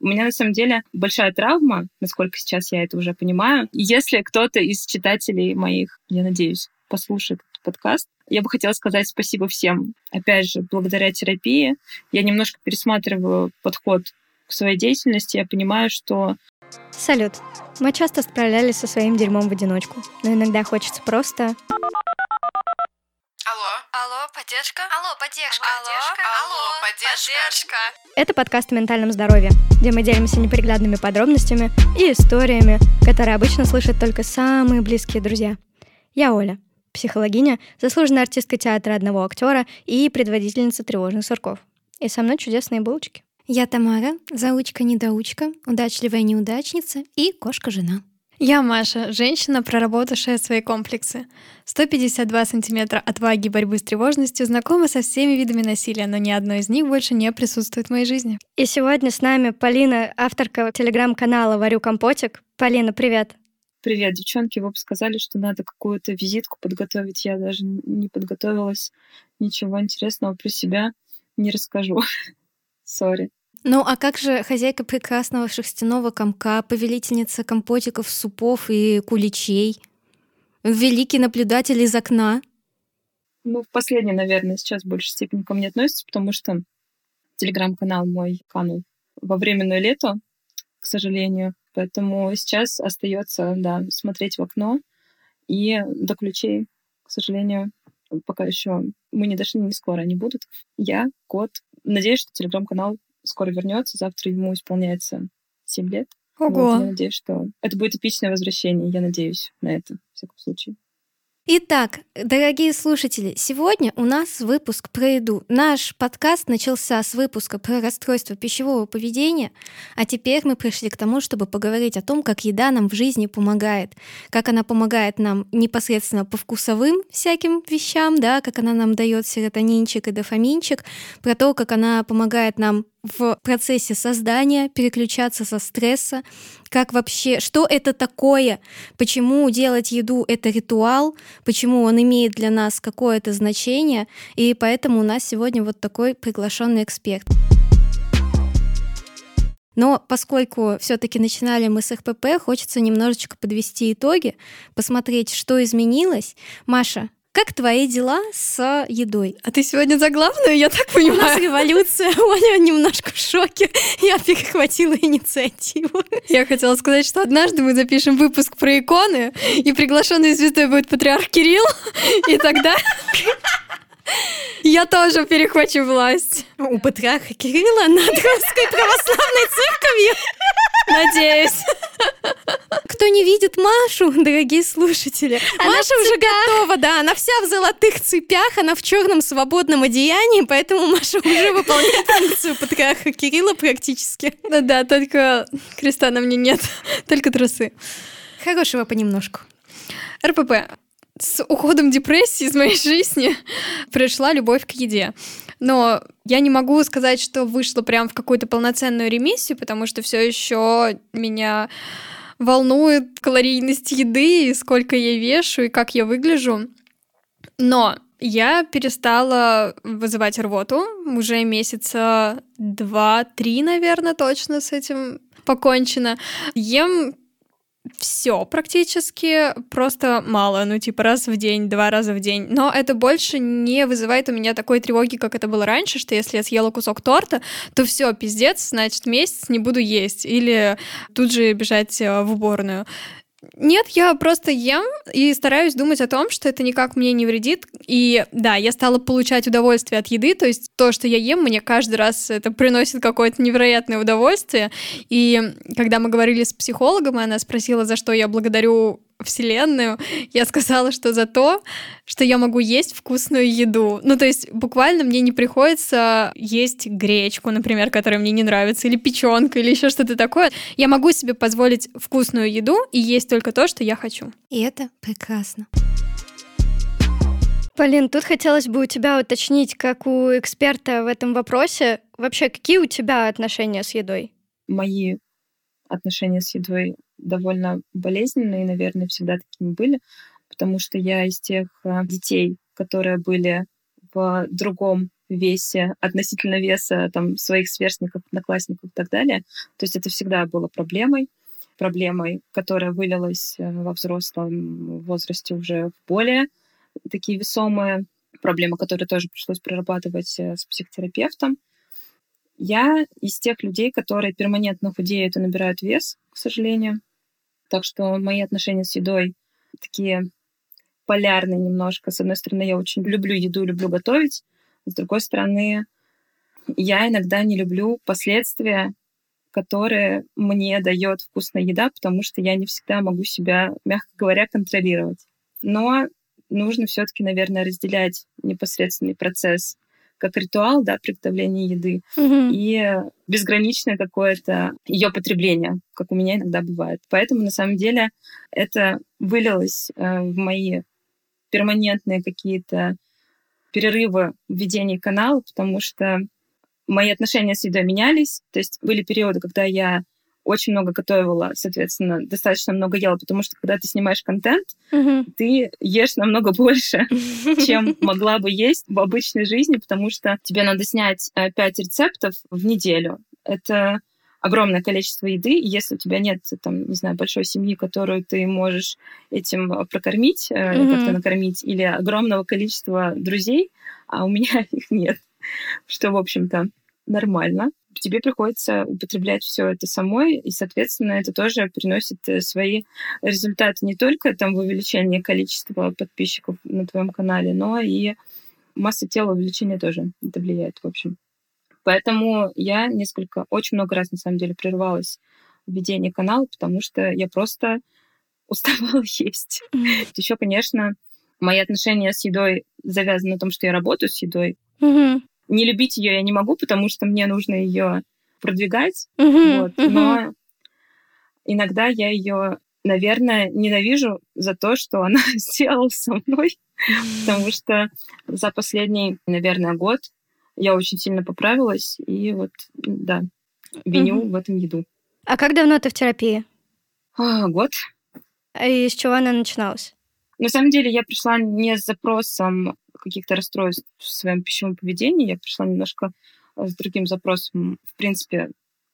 У меня на самом деле большая травма, насколько сейчас я это уже понимаю. Если кто-то из читателей моих, я надеюсь, послушает этот подкаст, я бы хотела сказать спасибо всем. Опять же, благодаря терапии я немножко пересматриваю подход к своей деятельности. Я понимаю, что... Салют. Мы часто справлялись со своим дерьмом в одиночку, но иногда хочется просто Алло. Алло, поддержка. Алло, поддержка. Алло, алло, поддержка. Это подкаст о ментальном здоровье, где мы делимся неприглядными подробностями и историями, которые обычно слышат только самые близкие друзья. Я Оля, психологиня, заслуженная артистка театра одного актера и предводительница тревожных сурков. И со мной чудесные булочки. Я Тамара, заучка-недоучка, удачливая неудачница и кошка-жена. Я Маша, женщина, проработавшая свои комплексы. 152 сантиметра отваги борьбы с тревожностью, знакома со всеми видами насилия, но ни одно из них больше не присутствует в моей жизни. И сегодня с нами Полина, авторка телеграм-канала «Варю компотик». Полина, привет. Привет, девчонки. Вы бы сказали, что надо какую-то визитку подготовить. Я даже не подготовилась. Ничего интересного про себя не расскажу. Сори. Ну а как же хозяйка прекрасного шерстяного комка, повелительница компотиков, супов и куличей? Великий наблюдатель из окна? Ну, в последнее, наверное, сейчас в большей степени ко мне относится, потому что телеграм-канал мой канул во временное лето, к сожалению. Поэтому сейчас остается, да, смотреть в окно. И до ключей, к сожалению, пока еще мы не дошли, не скоро они будут. Я, кот. Надеюсь, что телеграм-канал скоро вернется. Завтра ему исполняется 7 лет. Ого. Вот, я надеюсь, что это будет эпичное возвращение. Я надеюсь на это, в всяком случае. Итак, дорогие слушатели, сегодня у нас выпуск про еду. Наш подкаст начался с выпуска про расстройство пищевого поведения, а теперь мы пришли к тому, чтобы поговорить о том, как еда нам в жизни помогает, как она помогает нам непосредственно по вкусовым всяким вещам, да, как она нам дает серотонинчик и дофаминчик, про то, как она помогает нам в процессе создания, переключаться со стресса, как вообще, что это такое, почему делать еду — это ритуал, почему он имеет для нас какое-то значение, и поэтому у нас сегодня вот такой приглашенный эксперт. Но поскольку все-таки начинали мы с РПП, хочется немножечко подвести итоги, посмотреть, что изменилось. Маша, как твои дела с едой? А ты сегодня за главную, я так понимаю? У нас революция, Оля немножко в шоке. Я перехватила инициативу. Я хотела сказать, что однажды мы запишем выпуск про иконы, и приглашенной звездой будет патриарх Кирилл, и тогда я тоже перехвачу власть. У патриарха Кирилла над Русской Православной Церковью. Надеюсь. Кто не видит Машу, дорогие слушатели, Она Маша уже готова, да, она вся в золотых цепях, она в черном свободном одеянии, поэтому Маша уже выполняет функцию патриарха Кирилла практически. Да-да, только креста на мне нет, только трусы. Хорошего понемножку. РПП. С уходом депрессии из моей жизни пришла любовь к еде. Но я не могу сказать, что вышла прям в какую-то полноценную ремиссию, потому что все еще меня волнует калорийность еды, сколько я вешу, и как я выгляжу. Но я перестала вызывать рвоту уже месяца два-три, наверное, точно с этим покончено. Ем все практически, просто мало, ну типа раз в день, два раза в день. Но это больше не вызывает у меня такой тревоги, как это было раньше, что если я съела кусок торта, то все, пиздец, значит месяц не буду есть или тут же бежать э, в уборную. Нет, я просто ем и стараюсь думать о том, что это никак мне не вредит. И да, я стала получать удовольствие от еды, то есть то, что я ем, мне каждый раз это приносит какое-то невероятное удовольствие. И когда мы говорили с психологом, и она спросила, за что я благодарю Вселенную, я сказала, что за то, что я могу есть вкусную еду. Ну, то есть буквально мне не приходится есть гречку, например, которая мне не нравится, или печенка, или еще что-то такое. Я могу себе позволить вкусную еду и есть только то, что я хочу. И это прекрасно. Полин, тут хотелось бы у тебя уточнить, как у эксперта в этом вопросе, вообще какие у тебя отношения с едой? Мои отношения с едой довольно болезненные, наверное, всегда такими были, потому что я из тех а, детей, которые были в другом весе относительно веса там, своих сверстников, одноклассников и так далее. То есть это всегда было проблемой, проблемой, которая вылилась э, во взрослом возрасте уже в более такие весомые проблемы, которые тоже пришлось прорабатывать э, с психотерапевтом. Я из тех людей, которые перманентно худеют и набирают вес, к сожалению. Так что мои отношения с едой такие полярные немножко. С одной стороны, я очень люблю еду, люблю готовить. С другой стороны, я иногда не люблю последствия, которые мне дает вкусная еда, потому что я не всегда могу себя, мягко говоря, контролировать. Но нужно все-таки, наверное, разделять непосредственный процесс как ритуал, да, приготовления еды, mm-hmm. и безграничное какое-то ее потребление, как у меня иногда бывает. Поэтому, на самом деле, это вылилось э, в мои перманентные какие-то перерывы в ведении канала, потому что мои отношения с едой менялись. То есть были периоды, когда я очень много готовила, соответственно, достаточно много ела, потому что когда ты снимаешь контент, uh-huh. ты ешь намного больше, чем могла бы есть в обычной жизни, потому что тебе надо снять 5 э, рецептов в неделю. Это огромное количество еды, и если у тебя нет, там, не знаю, большой семьи, которую ты можешь этим прокормить, mm-hmm. как-то накормить, или огромного количества друзей, а у меня их нет, что, в общем-то, нормально тебе приходится употреблять все это самой, и, соответственно, это тоже приносит э, свои результаты не только там в увеличении количества подписчиков на твоем канале, но и масса тела увеличения тоже это влияет, в общем. Поэтому я несколько, очень много раз, на самом деле, прервалась в ведении канала, потому что я просто уставала есть. Еще, конечно, мои отношения с едой завязаны на том, что я работаю с едой. Mm-hmm. Не любить ее я не могу, потому что мне нужно ее продвигать. Uh-huh, вот, uh-huh. Но иногда я ее, наверное, ненавижу за то, что она сделала со мной. Потому что за последний, наверное, год я очень сильно поправилась. И вот, да, виню uh-huh. в этом еду. А как давно ты в терапии? А, год. И с чего она начиналась? На самом деле я пришла не с запросом каких-то расстройств в своем пищевом поведении. Я пришла немножко э, с другим запросом. В принципе,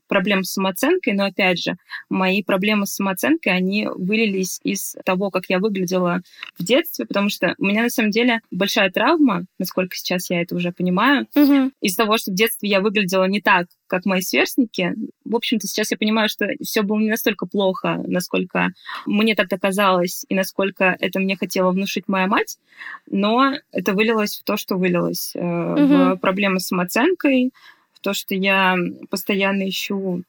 проблем с самооценкой, но опять же, мои проблемы с самооценкой, они вылились из того, как я выглядела в детстве, потому что у меня на самом деле большая травма, насколько сейчас я это уже понимаю, угу. из того, что в детстве я выглядела не так, как мои сверстники. В общем-то, сейчас я понимаю, что все было не настолько плохо, насколько мне так казалось, и насколько это мне хотела внушить моя мать, но это вылилось в то, что вылилось, угу. в проблемы с самооценкой, то, что я постоянно ищу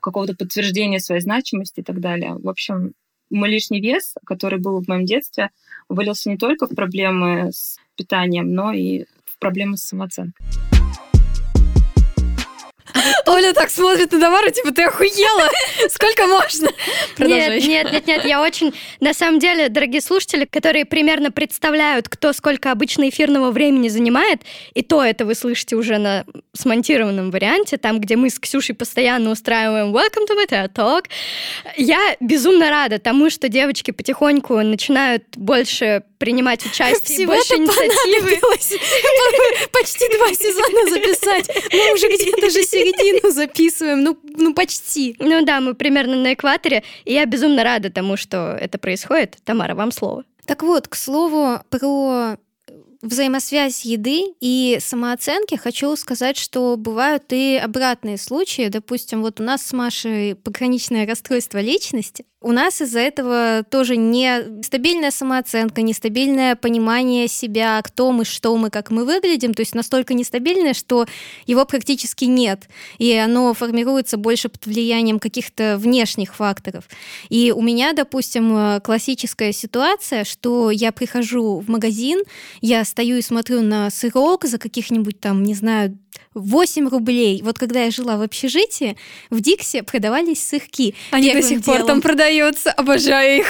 какого-то подтверждения своей значимости и так далее. В общем, мой лишний вес, который был в моем детстве, вылился не только в проблемы с питанием, но и в проблемы с самооценкой. Оля так смотрит на Тамару, типа, ты охуела? Сколько можно? Нет, нет, нет, нет, я очень... На самом деле, дорогие слушатели, которые примерно представляют, кто сколько обычно эфирного времени занимает, и то это вы слышите уже на смонтированном варианте, там, где мы с Ксюшей постоянно устраиваем Welcome to my Talk. Я безумно рада тому, что девочки потихоньку начинают больше принимать участие, Всего больше инициативы. почти два сезона записать. Мы уже где-то же середину записываем, ну, ну почти. Ну да, мы примерно на экваторе, и я безумно рада тому, что это происходит. Тамара, вам слово. Так вот, к слову, про взаимосвязь еды и самооценки хочу сказать, что бывают и обратные случаи. Допустим, вот у нас с Машей пограничное расстройство личности. У нас из-за этого тоже нестабильная самооценка, нестабильное понимание себя, кто мы, что мы, как мы выглядим, то есть настолько нестабильное, что его практически нет, и оно формируется больше под влиянием каких-то внешних факторов. И у меня, допустим, классическая ситуация, что я прихожу в магазин, я стою и смотрю на сырок за каких-нибудь там, не знаю, 8 рублей. Вот когда я жила в общежитии, в Диксе продавались сырки. Они до сих делом. пор там продаются, обожаю их.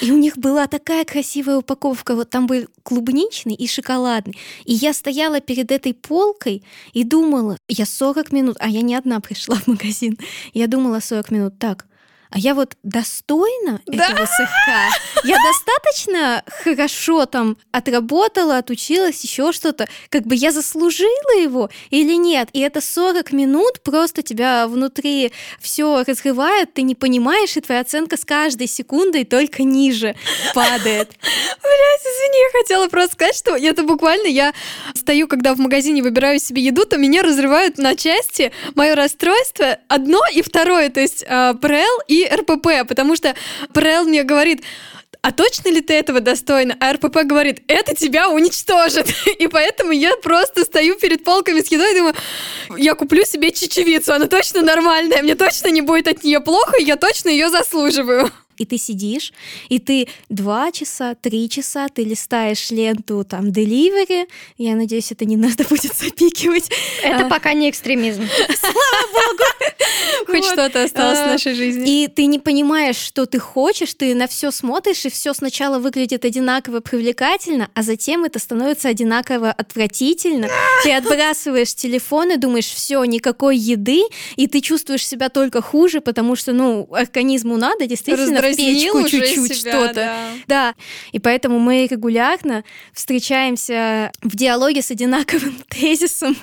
И у них была такая красивая упаковка, вот там был клубничный и шоколадный. И я стояла перед этой полкой и думала, я 40 минут, а я не одна пришла в магазин, я думала 40 минут, так, а я вот достойна да? этого сырка? Я достаточно хорошо там отработала, отучилась, еще что-то? Как бы я заслужила его или нет? И это 40 минут просто тебя внутри все разрывает, ты не понимаешь, и твоя оценка с каждой секундой только ниже падает. Блять, извини, я хотела просто сказать, что это буквально я стою, когда в магазине выбираю себе еду, то меня разрывают на части мое расстройство одно и второе, то есть э, ПРЛ и РПП, потому что ПРЛ мне говорит, а точно ли ты этого достойна? А РПП говорит, это тебя уничтожит. И поэтому я просто стою перед полками с едой и думаю, я куплю себе чечевицу, она точно нормальная, мне точно не будет от нее плохо, я точно ее заслуживаю. И ты сидишь, и ты два часа, три часа, ты листаешь ленту там Delivery. Я надеюсь, это не надо будет запикивать. Это а... пока не экстремизм. Слава богу! Хоть что-то осталось в а, нашей жизни. И ты не понимаешь, что ты хочешь, ты на все смотришь, и все сначала выглядит одинаково привлекательно, а затем это становится одинаково отвратительно. Ты отбрасываешь телефон и думаешь, все, никакой еды, и ты чувствуешь себя только хуже, потому что, ну, организму надо действительно в печку чуть-чуть что-то. Да. да. И поэтому мы регулярно встречаемся в диалоге с одинаковым тезисом.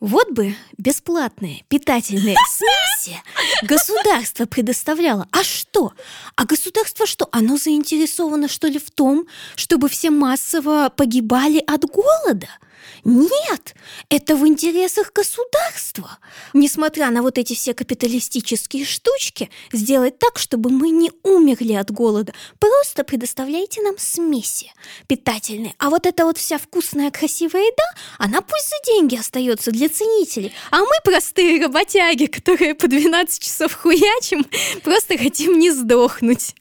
Вот бы бесплатные питательные смеси государство предоставляло. А что? А государство что? Оно заинтересовано, что ли, в том, чтобы все массово погибали от голода? Нет, это в интересах государства. Несмотря на вот эти все капиталистические штучки, сделать так, чтобы мы не умерли от голода. Просто предоставляйте нам смеси питательные. А вот эта вот вся вкусная, красивая еда, она пусть за деньги остается для ценителей. А мы простые работяги, которые по 12 часов хуячим, просто хотим не сдохнуть.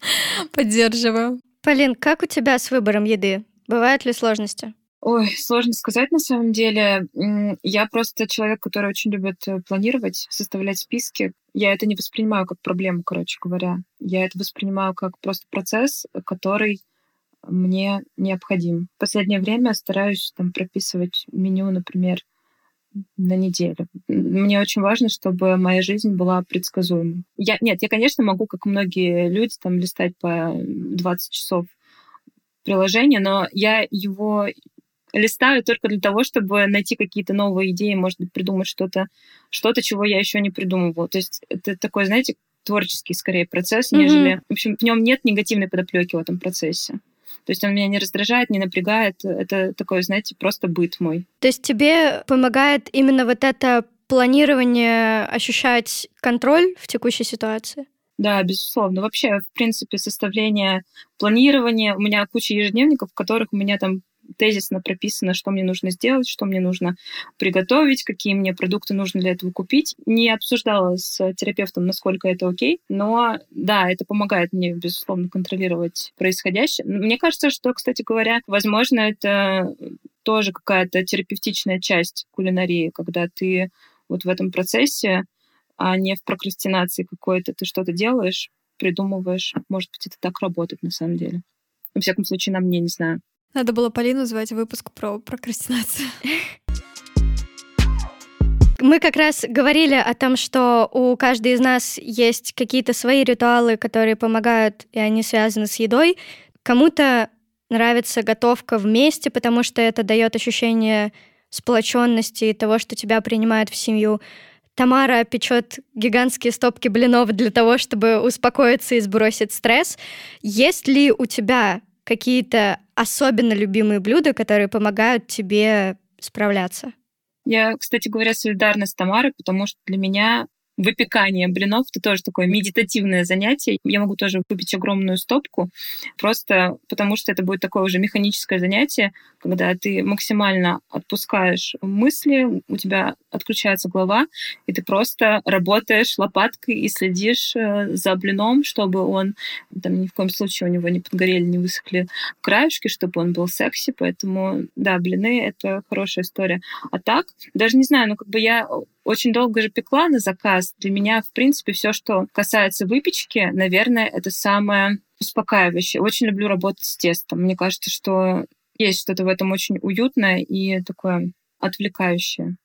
Поддерживаю. Полин, как у тебя с выбором еды? Бывают ли сложности? Ой, сложно сказать на самом деле. Я просто человек, который очень любит э, планировать, составлять списки. Я это не воспринимаю как проблему, короче говоря. Я это воспринимаю как просто процесс, который мне необходим. В последнее время стараюсь там прописывать меню, например, на неделю. Мне очень важно, чтобы моя жизнь была предсказуемой. Я, нет, я, конечно, могу, как многие люди, там листать по 20 часов приложение, но я его листаю только для того, чтобы найти какие-то новые идеи, может быть, придумать что-то, что-то, чего я еще не придумывала. То есть это такой, знаете, творческий скорее процесс, mm-hmm. нежели... В общем, в нем нет негативной подоплеки в этом процессе. То есть он меня не раздражает, не напрягает. Это такой, знаете, просто быт мой. То есть тебе помогает именно вот это планирование ощущать контроль в текущей ситуации? Да, безусловно. Вообще, в принципе, составление планирования. У меня куча ежедневников, в которых у меня там тезисно прописано, что мне нужно сделать, что мне нужно приготовить, какие мне продукты нужно для этого купить. Не обсуждала с терапевтом, насколько это окей, но да, это помогает мне, безусловно, контролировать происходящее. Мне кажется, что, кстати говоря, возможно, это тоже какая-то терапевтичная часть кулинарии, когда ты вот в этом процессе, а не в прокрастинации какой-то, ты что-то делаешь, придумываешь. Может быть, это так работает на самом деле. Во всяком случае, на мне, не знаю. Надо было Полину звать выпуск про прокрастинацию. Мы как раз говорили о том, что у каждой из нас есть какие-то свои ритуалы, которые помогают, и они связаны с едой. Кому-то нравится готовка вместе, потому что это дает ощущение сплоченности и того, что тебя принимают в семью. Тамара печет гигантские стопки блинов для того, чтобы успокоиться и сбросить стресс. Есть ли у тебя какие-то особенно любимые блюда, которые помогают тебе справляться? Я, кстати говоря, солидарна с Тамарой, потому что для меня выпекание блинов — это тоже такое медитативное занятие. Я могу тоже выпечь огромную стопку, просто потому что это будет такое уже механическое занятие, когда ты максимально отпускаешь мысли, у тебя отключается голова, и ты просто работаешь лопаткой и следишь э, за блином, чтобы он там ни в коем случае у него не подгорели, не высохли краешки, чтобы он был секси. Поэтому, да, блины — это хорошая история. А так, даже не знаю, ну как бы я очень долго же пекла на заказ. Для меня, в принципе, все, что касается выпечки, наверное, это самое успокаивающее. Очень люблю работать с тестом. Мне кажется, что есть что-то в этом очень уютное и такое отвлекающее.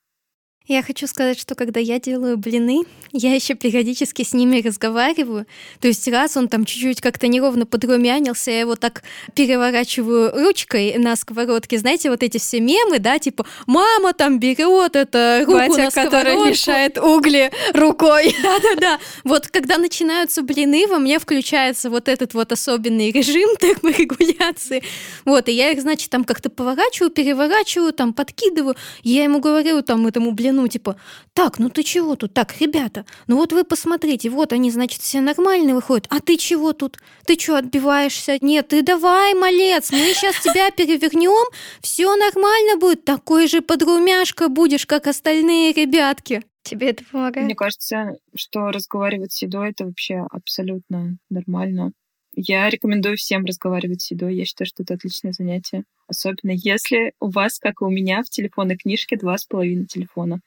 Я хочу сказать, что когда я делаю блины, я еще периодически с ними разговариваю. То есть раз он там чуть-чуть как-то неровно подрумянился, я его так переворачиваю ручкой на сковородке. Знаете, вот эти все мемы, да, типа «мама там берет это руку Батя, на который мешает угли рукой». Да-да-да. Вот когда начинаются блины, во мне включается вот этот вот особенный режим терморегуляции. Вот, и я их, значит, там как-то поворачиваю, переворачиваю, там подкидываю. Я ему говорю, там, этому блину ну, типа, так, ну ты чего тут? Так, ребята, ну вот вы посмотрите, вот они, значит, все нормальные выходят, а ты чего тут? Ты что, отбиваешься? Нет, ты давай, малец, мы сейчас тебя перевернем, все нормально будет, такой же подрумяшка будешь, как остальные ребятки. Тебе это помогает? Мне кажется, что разговаривать с едой это вообще абсолютно нормально. Я рекомендую всем разговаривать с едой. Я считаю, что это отличное занятие. Особенно если у вас, как и у меня, в телефонной книжке два с половиной телефона.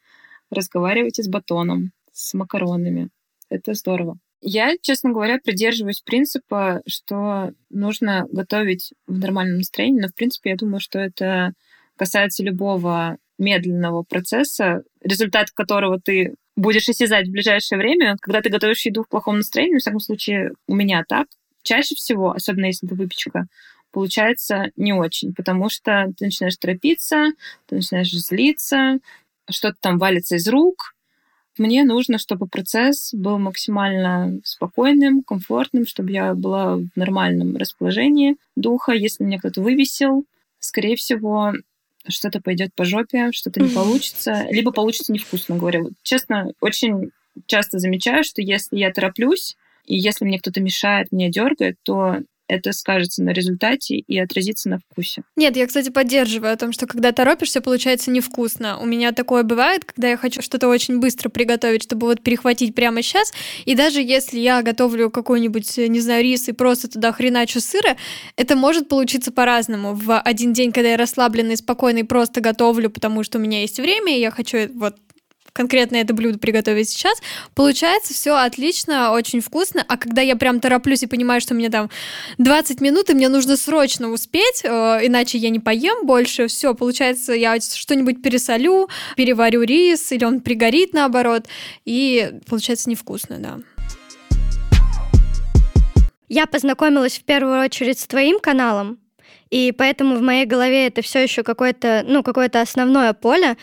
Разговаривайте с батоном, с макаронами. Это здорово. Я, честно говоря, придерживаюсь принципа, что нужно готовить в нормальном настроении, но, в принципе, я думаю, что это касается любого медленного процесса, результат которого ты будешь осязать в ближайшее время. Когда ты готовишь еду в плохом настроении, в всяком случае, у меня так, чаще всего, особенно если это выпечка, получается не очень, потому что ты начинаешь торопиться, ты начинаешь злиться, что-то там валится из рук. Мне нужно, чтобы процесс был максимально спокойным, комфортным, чтобы я была в нормальном расположении духа. Если меня кто-то вывесил, скорее всего, что-то пойдет по жопе, что-то не получится, либо получится невкусно, говоря. Вот, честно, очень часто замечаю, что если я тороплюсь, и если мне кто-то мешает, меня дергает, то это скажется на результате и отразится на вкусе. Нет, я, кстати, поддерживаю о том, что когда торопишься, получается невкусно. У меня такое бывает, когда я хочу что-то очень быстро приготовить, чтобы вот перехватить прямо сейчас. И даже если я готовлю какой-нибудь, не знаю, рис и просто туда хреначу сыра, это может получиться по-разному. В один день, когда я расслабленный, спокойный, просто готовлю, потому что у меня есть время, и я хочу вот конкретно это блюдо приготовить сейчас, получается все отлично, очень вкусно, а когда я прям тороплюсь и понимаю, что мне там 20 минут, и мне нужно срочно успеть, э, иначе я не поем больше, все, получается, я что-нибудь пересолю, переварю рис, или он пригорит наоборот, и получается невкусно, да. Я познакомилась в первую очередь с твоим каналом, и поэтому в моей голове это все еще какое-то, ну, какое-то основное поле,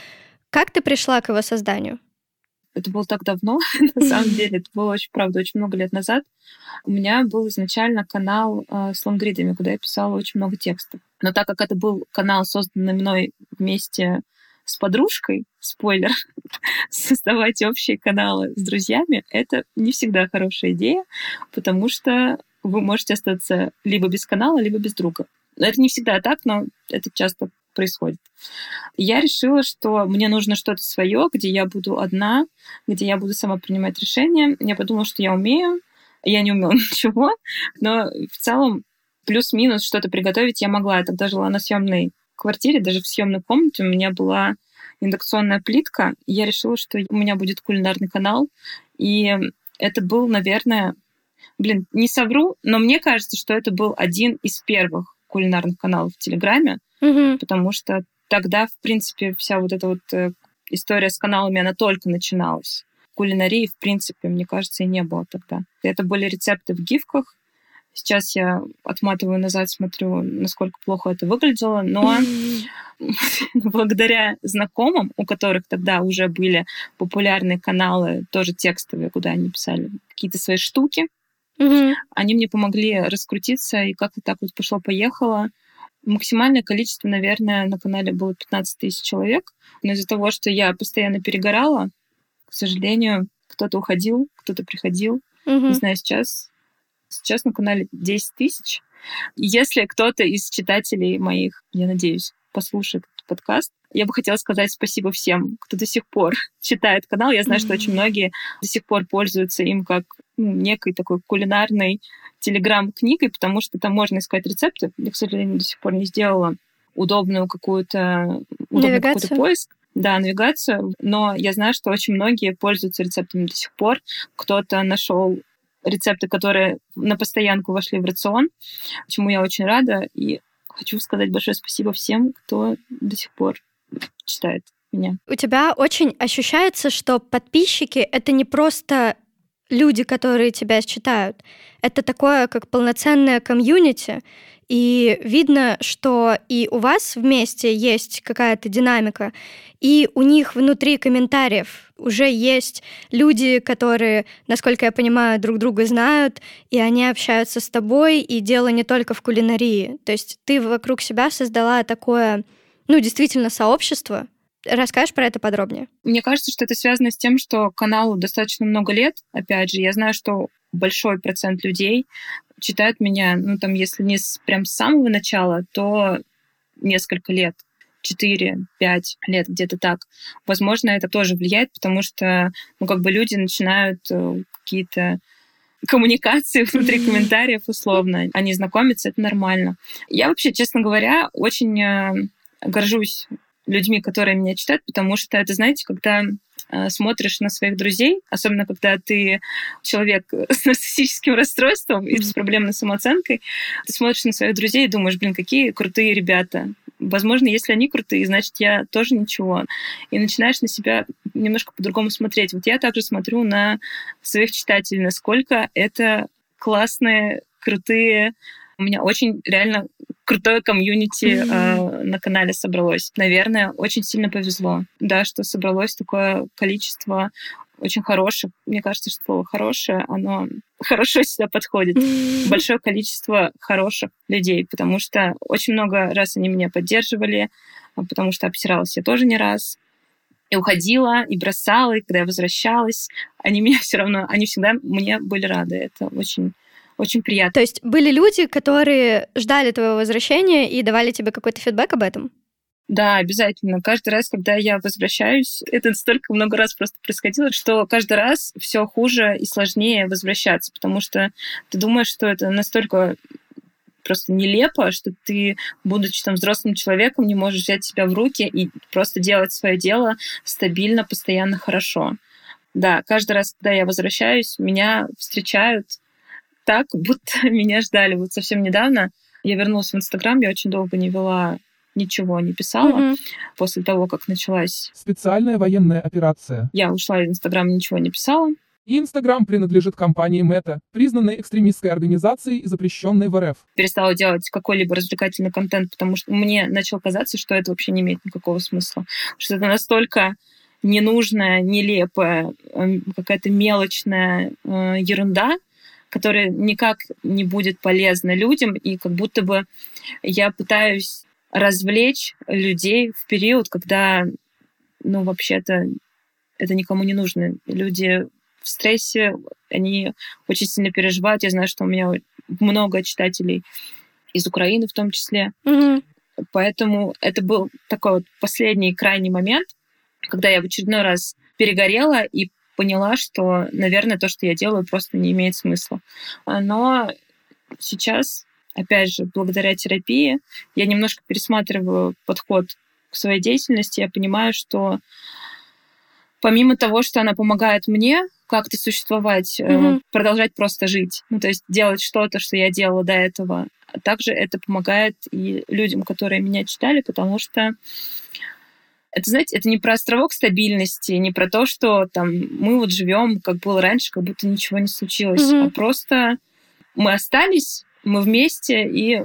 как ты пришла к его созданию? Это было так давно, на самом деле. Это было очень, правда, очень много лет назад. У меня был изначально канал э, с лонгридами, куда я писала очень много текстов. Но так как это был канал, созданный мной вместе с подружкой, спойлер, создавать общие каналы с друзьями, это не всегда хорошая идея, потому что вы можете остаться либо без канала, либо без друга. Это не всегда так, но это часто происходит. Я решила, что мне нужно что-то свое, где я буду одна, где я буду сама принимать решения. Я подумала, что я умею. Я не умела ничего, но в целом плюс-минус что-то приготовить я могла. Я тогда жила на съемной квартире, даже в съемной комнате у меня была индукционная плитка. И я решила, что у меня будет кулинарный канал. И это был, наверное, блин, не совру, но мне кажется, что это был один из первых кулинарных каналов в Телеграме угу. потому что тогда, в принципе, вся вот эта вот э, история с каналами, она только начиналась. Кулинарии, в принципе, мне кажется, и не было тогда. Это были рецепты в гифках. Сейчас я отматываю назад, смотрю, насколько плохо это выглядело, но благодаря знакомым, у которых тогда уже были популярные каналы, тоже текстовые, куда они писали какие-то свои штуки, они мне помогли раскрутиться, и как-то так вот пошло-поехало. Максимальное количество, наверное, на канале было 15 тысяч человек. Но из-за того, что я постоянно перегорала, к сожалению, кто-то уходил, кто-то приходил. Угу. Не знаю, сейчас, сейчас на канале 10 тысяч. Если кто-то из читателей моих, я надеюсь, послушает этот подкаст, я бы хотела сказать спасибо всем, кто до сих пор читает канал. Я знаю, что очень многие до сих пор пользуются им как ну, некой такой кулинарной телеграм-книгой, потому что там можно искать рецепты. Я, к сожалению, до сих пор не сделала удобную какую-то удобный какой-то поиск. Да, навигацию. Но я знаю, что очень многие пользуются рецептами до сих пор. Кто-то нашел рецепты, которые на постоянку вошли в рацион, чему я очень рада. И хочу сказать большое спасибо всем, кто до сих пор читает меня. У тебя очень ощущается, что подписчики — это не просто люди, которые тебя читают. Это такое, как полноценное комьюнити, и видно, что и у вас вместе есть какая-то динамика, и у них внутри комментариев уже есть люди, которые, насколько я понимаю, друг друга знают, и они общаются с тобой, и дело не только в кулинарии. То есть ты вокруг себя создала такое, ну, действительно, сообщество, Расскажешь про это подробнее? Мне кажется, что это связано с тем, что каналу достаточно много лет. Опять же, я знаю, что большой процент людей читают меня, ну, там, если не с, прям с самого начала, то несколько лет. 4-5 лет, где-то так. Возможно, это тоже влияет, потому что, ну, как бы люди начинают э, какие-то коммуникации внутри комментариев условно. Они знакомятся, это нормально. Я вообще, честно говоря, очень э, горжусь людьми, которые меня читают, потому что это, знаете, когда э, смотришь на своих друзей, особенно когда ты человек с нарциссическим расстройством и с проблемной самооценкой, ты смотришь на своих друзей и думаешь, блин, какие крутые ребята. Возможно, если они крутые, значит, я тоже ничего. И начинаешь на себя немножко по-другому смотреть. Вот я также смотрю на своих читателей, насколько это классные, крутые у меня очень реально крутое комьюнити mm-hmm. э, на канале собралось. Наверное, очень сильно повезло, да, что собралось такое количество очень хороших. Мне кажется, что слово хорошее, оно хорошо сюда подходит. Mm-hmm. Большое количество хороших людей, потому что очень много раз они меня поддерживали, а, потому что обсиралась я тоже не раз и уходила, и бросала, и когда я возвращалась, они меня все равно, они всегда мне были рады. Это очень очень приятно. То есть были люди, которые ждали твоего возвращения и давали тебе какой-то фидбэк об этом? Да, обязательно. Каждый раз, когда я возвращаюсь, это столько много раз просто происходило, что каждый раз все хуже и сложнее возвращаться, потому что ты думаешь, что это настолько просто нелепо, что ты, будучи там взрослым человеком, не можешь взять себя в руки и просто делать свое дело стабильно, постоянно хорошо. Да, каждый раз, когда я возвращаюсь, меня встречают так, будто меня ждали. Вот совсем недавно я вернулась в Инстаграм, я очень долго не вела ничего не писала mm-hmm. после того, как началась специальная военная операция. Я ушла из Инстаграма, ничего не писала. И Инстаграм принадлежит компании Мета, признанной экстремистской организацией и запрещенной в РФ. Перестала делать какой-либо развлекательный контент, потому что мне начало казаться, что это вообще не имеет никакого смысла. Что это настолько ненужная, нелепая, эм, какая-то мелочная э, ерунда, которая никак не будет полезна людям, и как будто бы я пытаюсь развлечь людей в период, когда, ну, вообще-то это никому не нужно. Люди в стрессе, они очень сильно переживают. Я знаю, что у меня много читателей из Украины в том числе. Mm-hmm. Поэтому это был такой вот последний крайний момент, когда я в очередной раз перегорела и поняла, что, наверное, то, что я делаю, просто не имеет смысла. Но сейчас, опять же, благодаря терапии, я немножко пересматриваю подход к своей деятельности. Я понимаю, что помимо того, что она помогает мне как-то существовать, mm-hmm. продолжать просто жить, ну, то есть делать что-то, что я делала до этого, также это помогает и людям, которые меня читали, потому что это, знаете, это не про островок стабильности, не про то, что там мы вот живем, как было раньше, как будто ничего не случилось, mm-hmm. а просто мы остались, мы вместе, и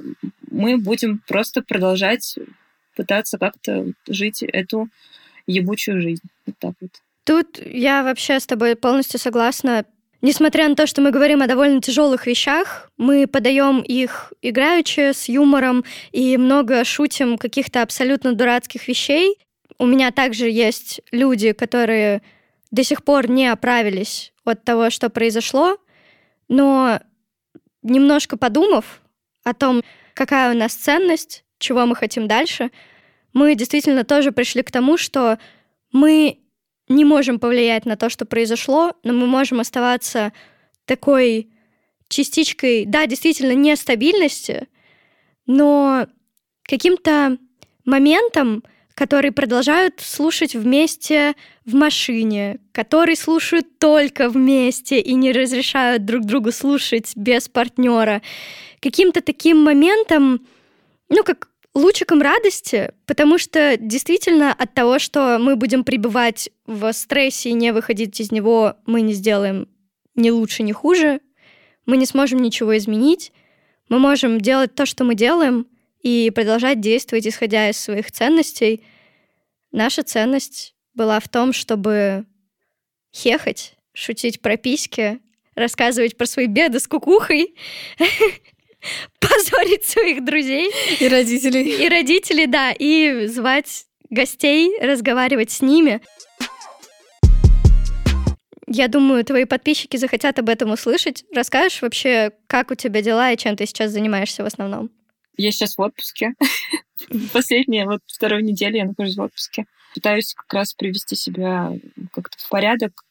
мы будем просто продолжать пытаться как-то жить эту ебучую жизнь. Вот так вот. Тут я вообще с тобой полностью согласна. Несмотря на то, что мы говорим о довольно тяжелых вещах, мы подаем их играючи, с юмором и много шутим каких-то абсолютно дурацких вещей. У меня также есть люди, которые до сих пор не оправились от того, что произошло, но немножко подумав о том, какая у нас ценность, чего мы хотим дальше, мы действительно тоже пришли к тому, что мы не можем повлиять на то, что произошло, но мы можем оставаться такой частичкой, да, действительно, нестабильности, но каким-то моментом, которые продолжают слушать вместе в машине, которые слушают только вместе и не разрешают друг другу слушать без партнера. Каким-то таким моментом, ну, как лучиком радости, потому что действительно от того, что мы будем пребывать в стрессе и не выходить из него, мы не сделаем ни лучше, ни хуже, мы не сможем ничего изменить, мы можем делать то, что мы делаем, и продолжать действовать, исходя из своих ценностей. Наша ценность была в том, чтобы хехать, шутить про письки, рассказывать про свои беды с кукухой, позорить своих друзей. И родителей. И родителей, да, и звать гостей, разговаривать с ними. Я думаю, твои подписчики захотят об этом услышать. Расскажешь вообще, как у тебя дела и чем ты сейчас занимаешься в основном? Я сейчас в отпуске. Последние вот вторую неделю я нахожусь в отпуске. Пытаюсь как раз привести себя как-то в порядок,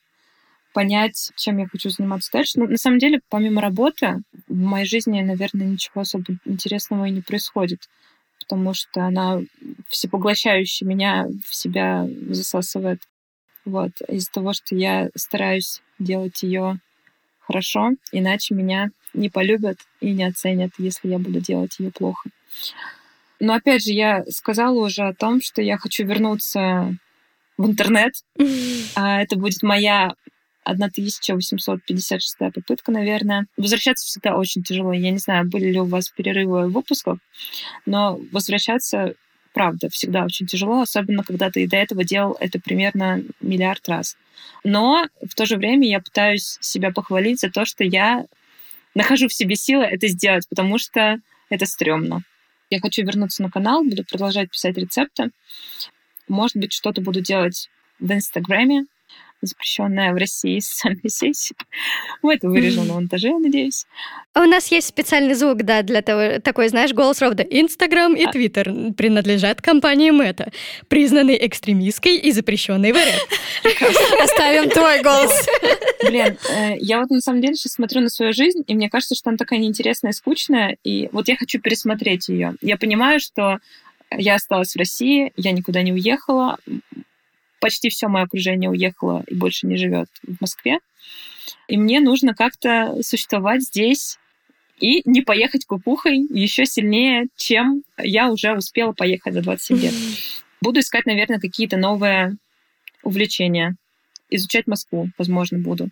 понять, чем я хочу заниматься дальше. Но на самом деле, помимо работы, в моей жизни, наверное, ничего особо интересного и не происходит, потому что она всепоглощающе меня в себя засасывает. Вот. Из-за того, что я стараюсь делать ее хорошо, иначе меня не полюбят и не оценят, если я буду делать ее плохо. Но опять же, я сказала уже о том, что я хочу вернуться в интернет. А это будет моя 1856 попытка, наверное. Возвращаться всегда очень тяжело. Я не знаю, были ли у вас перерывы выпусков, но возвращаться правда, всегда очень тяжело, особенно когда ты до этого делал это примерно миллиард раз. Но в то же время я пытаюсь себя похвалить за то, что я нахожу в себе силы это сделать, потому что это стрёмно. Я хочу вернуться на канал, буду продолжать писать рецепты. Может быть, что-то буду делать в Инстаграме, запрещенная в России социальная сеть. Мы это вырежем на монтаже, я надеюсь. А у нас есть специальный звук, да, для того, такой, знаешь, голос рода. Инстаграм и а. Твиттер принадлежат компании Мета, признанной экстремистской и запрещенной в РФ. Оставим твой голос. Блин, э, я вот на самом деле сейчас смотрю на свою жизнь, и мне кажется, что она такая неинтересная и скучная, и вот я хочу пересмотреть ее. Я понимаю, что я осталась в России, я никуда не уехала, почти все мое окружение уехало и больше не живет в Москве. И мне нужно как-то существовать здесь и не поехать кукухой еще сильнее, чем я уже успела поехать за 27 лет. Буду искать, наверное, какие-то новые увлечения. Изучать Москву, возможно, буду.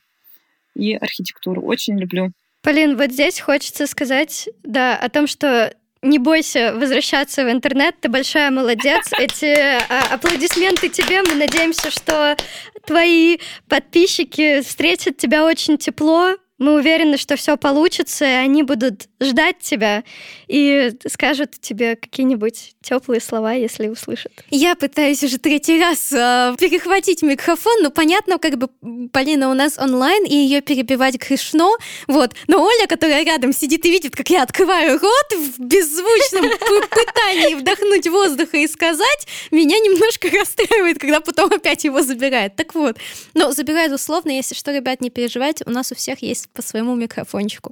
И архитектуру. Очень люблю. Полин, вот здесь хочется сказать, да, о том, что не бойся возвращаться в интернет, ты большая молодец. Эти а, аплодисменты тебе. Мы надеемся, что твои подписчики встретят тебя очень тепло, мы уверены, что все получится, и они будут ждать тебя и скажут тебе какие-нибудь теплые слова, если услышат. Я пытаюсь уже третий раз э, перехватить микрофон, но понятно, как бы Полина у нас онлайн, и ее перебивать грешно, вот. Но Оля, которая рядом сидит и видит, как я открываю рот в беззвучном пытании вдохнуть воздуха и сказать, меня немножко расстраивает, когда потом опять его забирает. Так вот, но забирает условно, если что, ребят, не переживайте, у нас у всех есть по своему микрофончику.